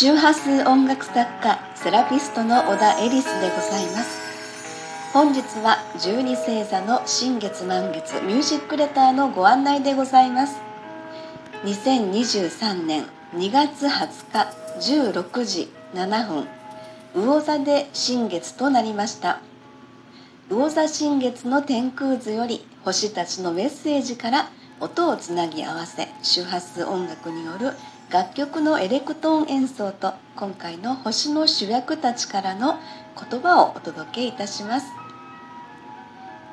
周波数音楽作家セラピストの小田エリスでございます。本日は12星座の新月満月ミュージックレターのご案内でございます。2023年2月20日16時7分魚座で新月となりました。魚座新月の天空図より星たちのメッセージから音をつなぎ合わせ周波数音楽による楽曲のエレクトーン演奏と今回の星の主役たちからの言葉をお届けいたします、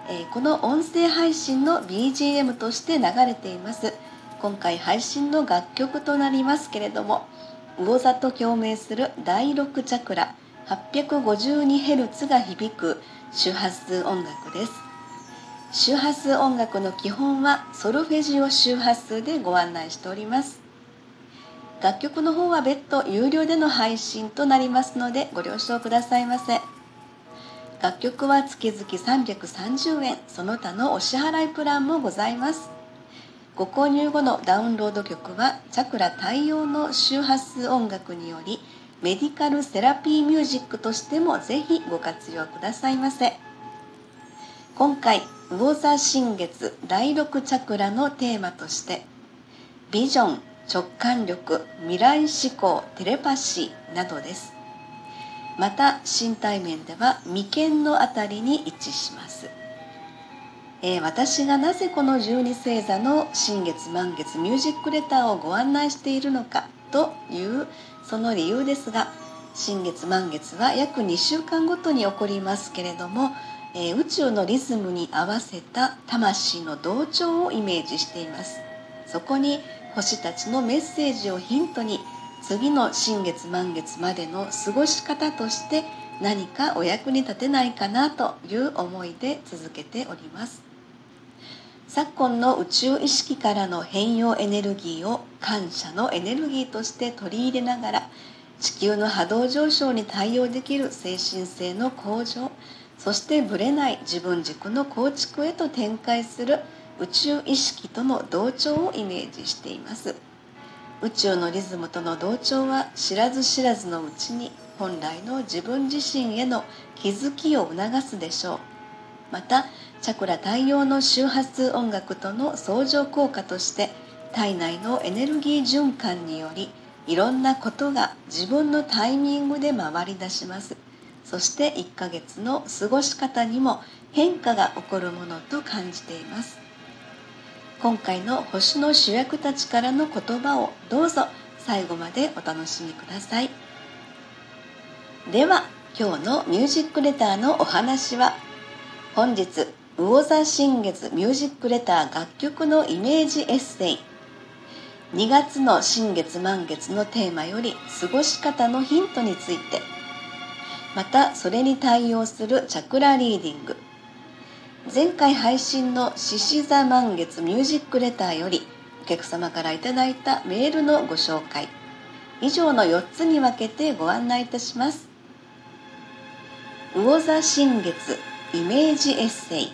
えー、この音声配信の BGM として流れています。今回配信の楽曲となりますけれども魚座と共鳴する第6チャクラ 852Hz が響く周波数音楽です。周波数音楽の基本はソルフェジオ周波数でご案内しております。楽曲の方は別途有料での配信となりますのでご了承くださいませ。楽曲は月々330円。その他のお支払いプランもございます。ご購入後のダウンロード曲はチャクラ対応の周波数音楽によりメディカルセラピーミュージックとしてもぜひご活用くださいませ。今回魚座新月第6チャクラのテーマとしてビジョン直感力未来思考テレパシーなどです。また身体面では眉間のあたりに位置します、えー、私がなぜこの12星座の新月満月ミュージックレターをご案内しているのかというその理由ですが新月満月は約2週間ごとに起こりますけれども、えー、宇宙のリズムに合わせた魂の同調をイメージしています。そこに星たちのメッセージをヒントに次の新月満月までの過ごし方として何かお役に立てないかなという思いで続けております。昨今の宇宙意識からの変容エネルギーを感謝のエネルギーとして取り入れながら地球の波動上昇に対応できる精神性の向上そしてぶれない自分軸の構築へと展開する宇宙意識との同調をイメージしています。宇宙のリズムとの同調は知らず知らずのうちに本来の自分自身への気づきを促すでしょう。またチャクラ対応の周波数音楽との相乗効果として体内のエネルギー循環によりいろんなことが自分のタイミングで回り出します。そして1ヶ月の過ごし方にも変化が起こるものと感じています。今回の星の主役たちからの言葉をどうぞ最後までお楽しみください。では今日のミュージックレターのお話は本日魚座新月ミュージックレター楽曲のイメージエッセイ。2月の新月満月のテーマより過ごし方のヒントについて。またそれに対応するチャクラリーディング。前回配信の獅子座満月ミュージックレターよりお客様からいただいたメールのご紹介。以上の4つに分けてご案内いたします。魚座新月イメージエッセイ。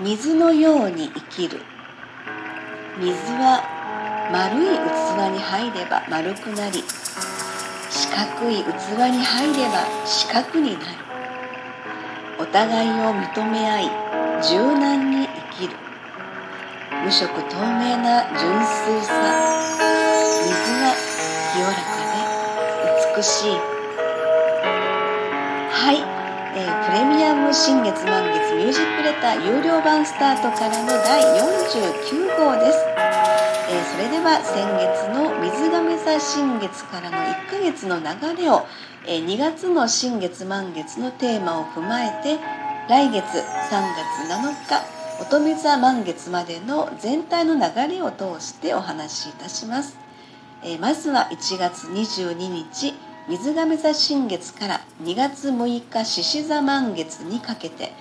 水のように生きる。水は丸い器に入れば丸くなり四角い器に入れば四角になる。互いを認め合い柔軟に生きる。無色透明な純粋さ。水は清らかで美しい。はい、えー、プレミアム新月満月ミュージックレター有料版スタートからの第49号です、えー、それでは先月の水亀座新月からの1ヶ月の流れを2月の新月満月のテーマを踏まえて来月3月7日乙女座満月までの全体の流れを通してお話しいたします。えまずは1月22日水亀座新月から2月6日獅子座満月にかけて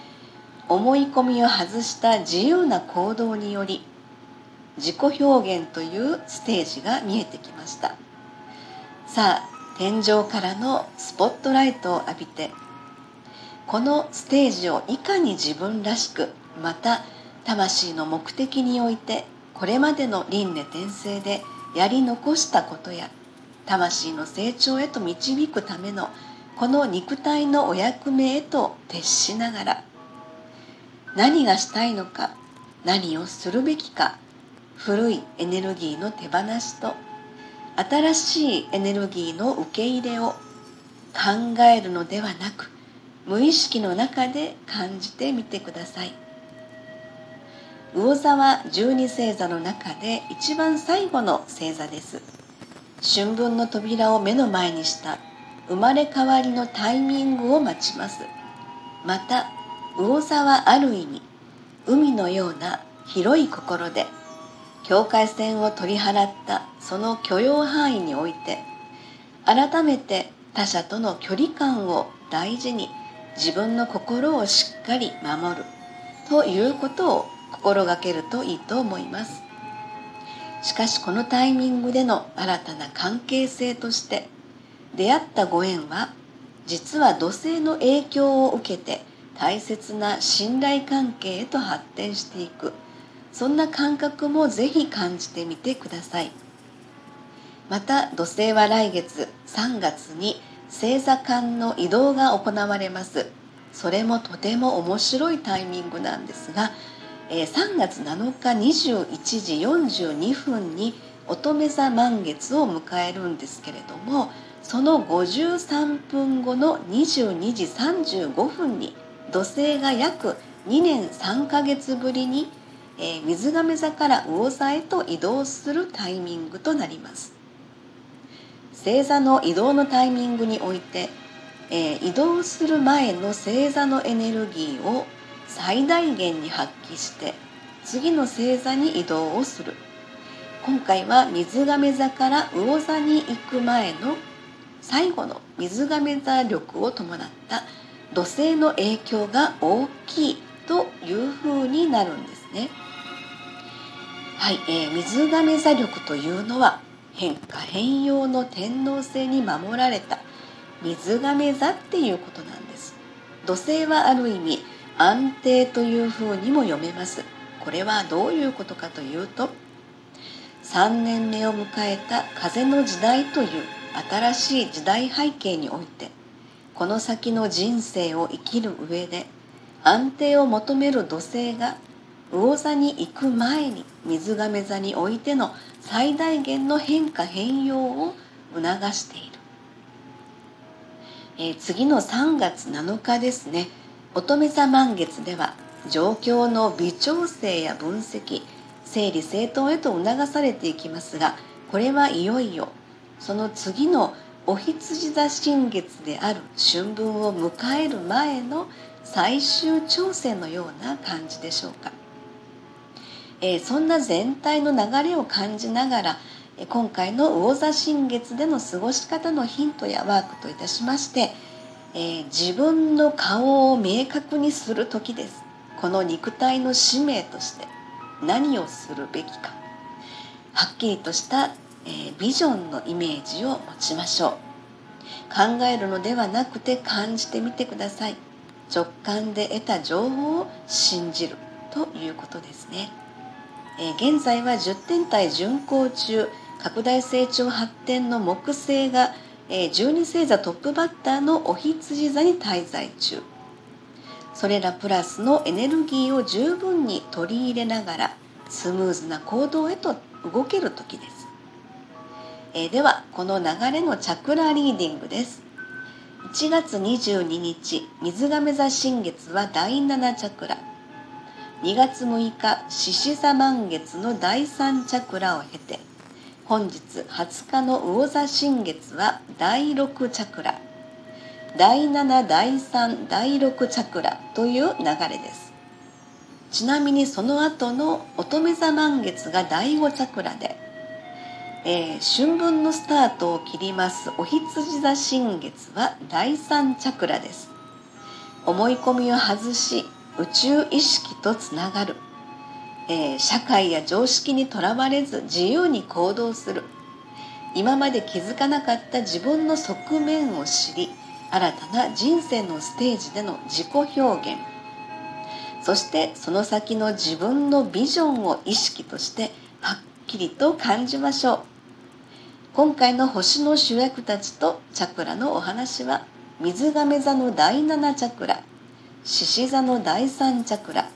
思い込みを外した自由な行動により自己表現というステージが見えてきました。さあ天井からのスポットライトを浴びてこのステージをいかに自分らしくまた魂の目的においてこれまでの輪廻転生でやり残したことや魂の成長へと導くためのこの肉体のお役目へと徹しながら何がしたいのか何をするべきか古いエネルギーの手放しと新しいエネルギーの受け入れを考えるのではなく無意識の中で感じてみてください。魚座は十二星座の中で一番最後の星座です。春分の扉を目の前にした生まれ変わりのタイミングを待ちます。また魚座はある意味海のような広い心で境界線を取り払ったその許容範囲において改めて他者との距離感を大事に自分の心をしっかり守るということを心がけるといいと思います。しかしこのタイミングでの新たな関係性として出会ったご縁は実は土星の影響を受けて大切な信頼関係へと発展していく。そんな感覚もぜひ感じてみてください。また土星は来月3月に星座間の移動が行われます。それもとても面白いタイミングなんですが3月7日21時42分に乙女座満月を迎えるんですけれどもその53分後の22時35分に土星が約2年3ヶ月ぶりに、えー、水亀座から魚座へと移動するタイミングとなります。星座の移動のタイミングにおいて、えー、移動する前の星座のエネルギーを最大限に発揮して次の星座に移動をする。今回は水亀座から魚座に行く前の最後の水亀座力を伴った土星の影響が大きいというふうになるんです。ね。はい、えー、水亀座力というのは変化変容の天皇星に守られた水亀座っていうことなんです。土星はある意味安定というふうにも読めます。これはどういうことかというと3年目を迎えた風の時代という新しい時代背景においてこの先の人生を生きる上で安定を求める土星が魚座に行く前に水亀座においての最大限の変化変容を促している、えー、次の3月7日ですね。乙女座満月では状況の微調整や分析整理整頓へと促されていきますがこれはいよいよその次のお羊座新月である春分を迎える前の最終調整のような感じでしょうか、え、そんな全体の流れを感じながら今回の魚座新月での過ごし方のヒントやワークといたしまして、え、自分の顔を明確にする時です。この肉体の使命として何をするべきか。はっきりとしたえ、ビジョンのイメージを持ちましょう。考えるのではなくて感じてみてください。直感で得た情報を信じるということですね、えー、現在は10天体巡行中。拡大成長発展の木星が、えー、12星座トップバッターのお羊座に滞在中。それらプラスのエネルギーを十分に取り入れながらスムーズな行動へと動ける時です。えー、ではこの流れのチャクラリーディングです。1月22日水亀座新月は第7チャクラ。2月6日獅子座満月の第3チャクラを経て本日20日の魚座新月は第6チャクラ。第7第3第6チャクラという流れです。ちなみにその後の乙女座満月が第5チャクラでえー、春分のスタートを切りますお羊座新月は第三チャクラです。思い込みを外し宇宙意識とつながる、えー、社会や常識にとらわれず自由に行動する。今まで気づかなかった自分の側面を知り新たな人生のステージでの自己表現。そしてその先の自分のビジョンを意識としてはっきりと感じましょう。今回の星の主役たちとチャクラのお話は水亀座の第7チャクラ。獅子座の第3チャクラ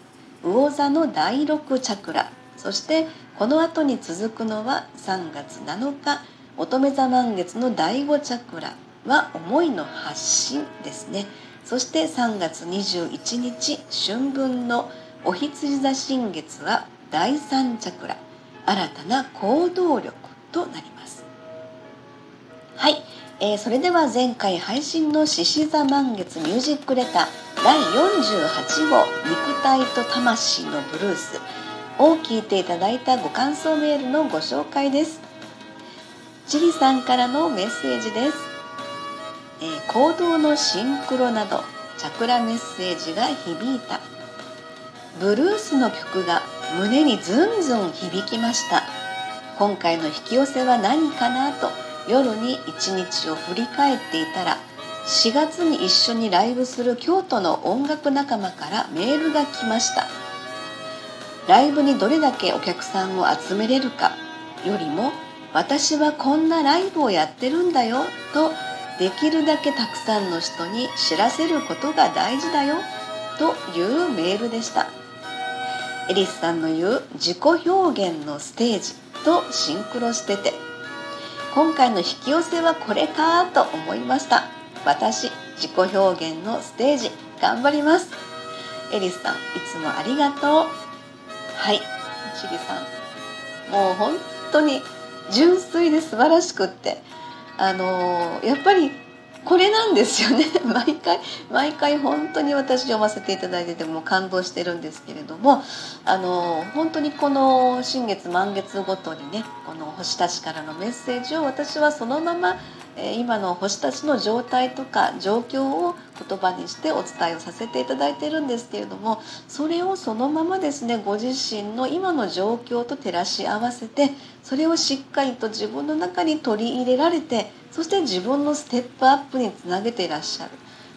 魚座の第6チャクラ。そしてこの後に続くのは3月7日乙女座満月の第5チャクラは思いの発信ですね。そして3月21日春分のお羊座新月は第3チャクラ。新たな行動力となります。はい、えー、それでは前回配信の獅子座満月ミュージックレター第48号肉体と魂のブルース。を聞いていただいたご感想メールのご紹介です。チリさんからのメッセージです、えー、行動のシンクロなどチャクラメッセージが響いた。ブルースの曲が胸にズンズン響きました。今回の引き寄せは何かなと夜に一日を振り返っていたら4月に一緒にライブする京都の音楽仲間からメールが来ました。ライブにどれだけお客さんを集めれるかよりも私はこんなライブをやってるんだよとできるだけたくさんの人に知らせることが大事だよというメールでした。エリスさんの言う自己表現のステージとシンクロしてて今回の引き寄せはこれかと思いました。私自己表現のステージ頑張ります。エリスさんいつもありがとう。はい。チリさんもう本当に純粋で素晴らしくって。あのやっぱりこれなんですよね。毎回毎回本当に私読ませていただいてても感動してるんですけれどもあの本当にこの新月満月ごとにねこの星たちからのメッセージを私はそのまま今の星たちの状態とか状況を言葉にしてお伝えをさせていただいてるんですけれどもそれをそのままですねご自身の今の状況と照らし合わせてそれをしっかりと自分の中に取り入れられてそして自分のステップアップにつなげていらっしゃる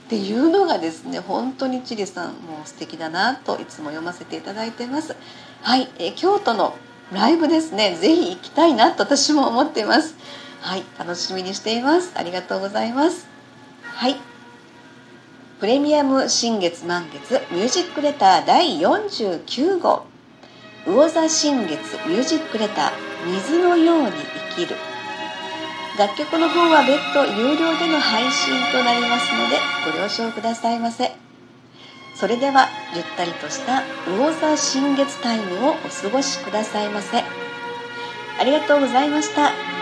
っていうのがですね本当にチリさんもう素敵だなといつも読ませていただいてます。はい、え京都のライブですね。ぜひ行きたいなと私も思っています。はい楽しみにしています。ありがとうございます。はい。プレミアム新月満月ミュージックレター第49号。魚座新月ミュージックレター水のように生きる。楽曲の方は別途有料での配信となりますのでご了承くださいませそれではゆったりとした魚座新月タイムをお過ごしくださいませありがとうございました。